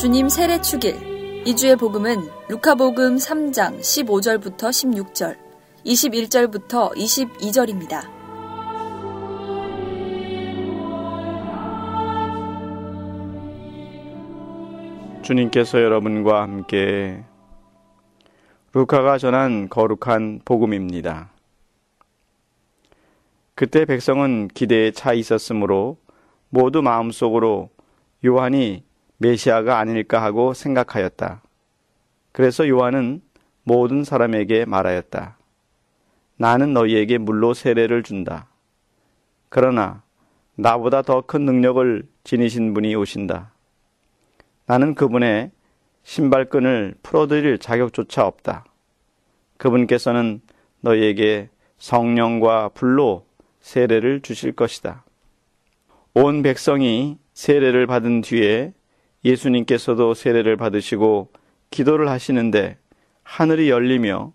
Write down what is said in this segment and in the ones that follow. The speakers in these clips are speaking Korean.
주님 세례 축일 2주의 복음은 루카복음 3장 15절부터 16절, 21절부터 22절입니다. 주님께서 여러분과 함께 루카가 전한 거룩한 복음입니다. 그때 백성은 기대에 차 있었으므로 모두 마음속으로 요한이 메시아가 아닐까 하고 생각하였다. 그래서 요한은 모든 사람에게 말하였다. 나는 너희에게 물로 세례를 준다. 그러나 나보다 더 큰 능력을 지니신 분이 오신다. 나는 그분의 신발끈을 풀어드릴 자격조차 없다. 그분께서는 너희에게 성령과 불로 세례를 주실 것이다. 온 백성이 세례를 받은 뒤에 예수님께서도 세례를 받으시고 기도를 하시는데 하늘이 열리며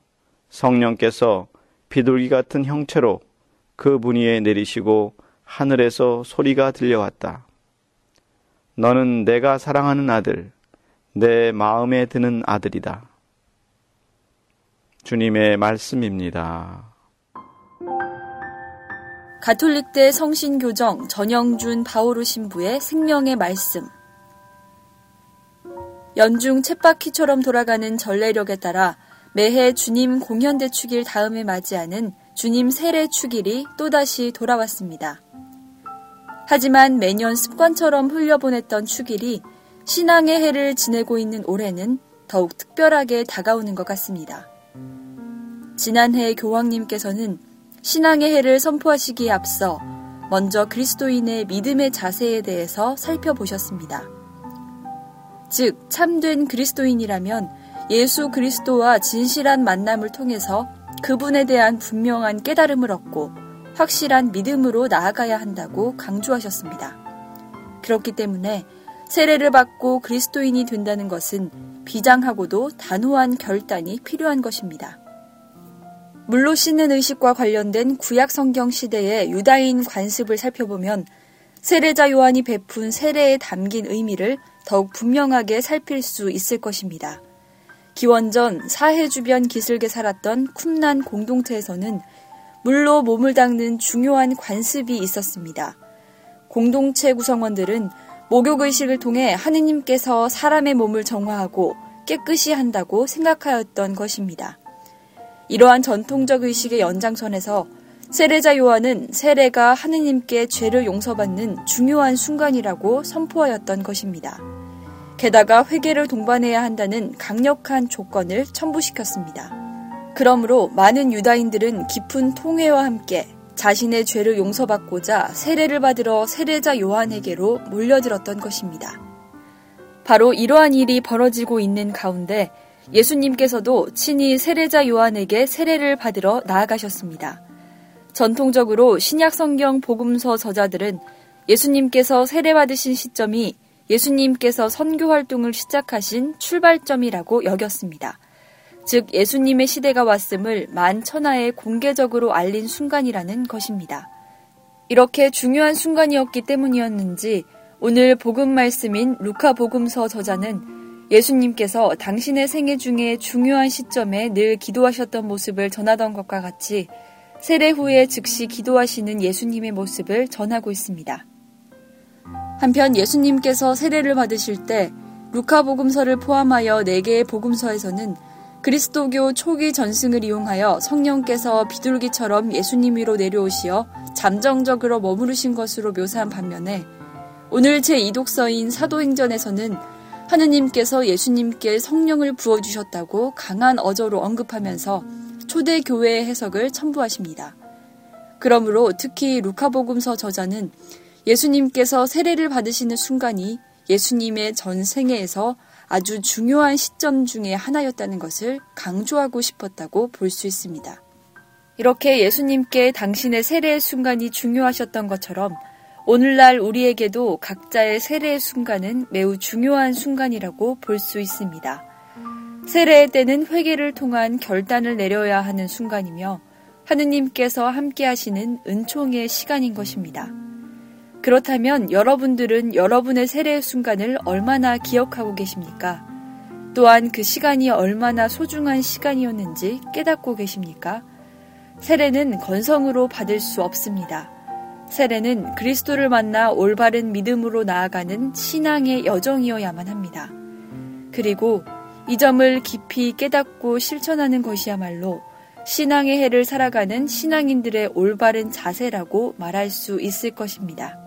성령께서 비둘기 같은 형체로 그 분위에 내리시고 하늘에서 소리가 들려왔다. 너는 내가 사랑하는 아들, 내 마음에 드는 아들이다. 주님의 말씀입니다. 가톨릭대 성신교정 전영준 바오르 신부의 생명의 말씀. 연중 챗바퀴처럼 돌아가는 전례력에 따라 매해 주님 공연대 축일 다음에 맞이하는 주님 세례 축일이 또다시 돌아왔습니다. 하지만 매년 습관처럼 흘려보냈던 축일이 신앙의 해를 지내고 있는 올해는 더욱 특별하게 다가오는 것 같습니다. 지난해 교황님께서는 신앙의 해를 선포하시기에 앞서 먼저 그리스도인의 믿음의 자세에 대해서 살펴보셨습니다. 즉, 참된 그리스도인이라면 예수 그리스도와 진실한 만남을 통해서 그분에 대한 분명한 깨달음을 얻고 확실한 믿음으로 나아가야 한다고 강조하셨습니다. 그렇기 때문에 세례를 받고 그리스도인이 된다는 것은 비장하고도 단호한 결단이 필요한 것입니다. 물로 씻는 의식과 관련된 구약 성경 시대의 유다인 관습을 살펴보면 세례자 요한이 베푼 세례에 담긴 의미를 더욱 분명하게 살필 수 있을 것입니다. 기원전 사해 주변 기슭에 살았던 쿰난 공동체에서는 물로 몸을 닦는 중요한 관습이 있었습니다. 공동체 구성원들은 목욕의식을 통해 하느님께서 사람의 몸을 정화하고 깨끗이 한다고 생각하였던 것입니다. 이러한 전통적 의식의 연장선에서 세례자 요한은 세례가 하느님께 죄를 용서받는 중요한 순간이라고 선포하였던 것입니다. 게다가 회개를 동반해야 한다는 강력한 조건을 첨부시켰습니다. 그러므로 많은 유다인들은 깊은 통회와 함께 자신의 죄를 용서받고자 세례를 받으러 세례자 요한에게로 몰려들었던 것입니다. 바로 이러한 일이 벌어지고 있는 가운데 예수님께서도 친히 세례자 요한에게 세례를 받으러 나아가셨습니다. 전통적으로 신약 성경 복음서 저자들은 예수님께서 세례받으신 시점이 예수님께서 선교 활동을 시작하신 출발점이라고 여겼습니다. 즉 예수님의 시대가 왔음을 만천하에 공개적으로 알린 순간이라는 것입니다. 이렇게 중요한 순간이었기 때문이었는지 오늘 복음 말씀인 루카 복음서 저자는 예수님께서 당신의 생애 중에 중요한 시점에 늘 기도하셨던 모습을 전하던 것과 같이 세례 후에 즉시 기도하시는 예수님의 모습을 전하고 있습니다. 한편 예수님께서 세례를 받으실 때 루카 복음서를 포함하여 4개의 복음서에서는 그리스도교 초기 전승을 이용하여 성령께서 비둘기처럼 예수님 위로 내려오시어 잠정적으로 머무르신 것으로 묘사한 반면에 오늘 제2독서인 사도행전에서는 하느님께서 예수님께 성령을 부어주셨다고 강한 어조로 언급하면서 초대교회의 해석을 첨부하십니다. 그러므로 특히 루카복음서 저자는 예수님께서 세례를 받으시는 순간이 예수님의 전 생애에서 아주 중요한 시점 중의 하나였다는 것을 강조하고 싶었다고 볼 수 있습니다. 이렇게 예수님께 당신의 세례의 순간이 중요하셨던 것처럼 오늘날 우리에게도 각자의 세례의 순간은 매우 중요한 순간이라고 볼 수 있습니다. 세례의 때는 회개를 통한 결단을 내려야 하는 순간이며 하느님께서 함께 하시는 은총의 시간인 것입니다. 그렇다면 여러분들은 여러분의 세례의 순간을 얼마나 기억하고 계십니까? 또한 그 시간이 얼마나 소중한 시간이었는지 깨닫고 계십니까? 세례는 건성으로 받을 수 없습니다. 세례는 그리스도를 만나 올바른 믿음으로 나아가는 신앙의 여정이어야만 합니다. 그리고 이 점을 깊이 깨닫고 실천하는 것이야말로 신앙의 해를 살아가는 신앙인들의 올바른 자세라고 말할 수 있을 것입니다.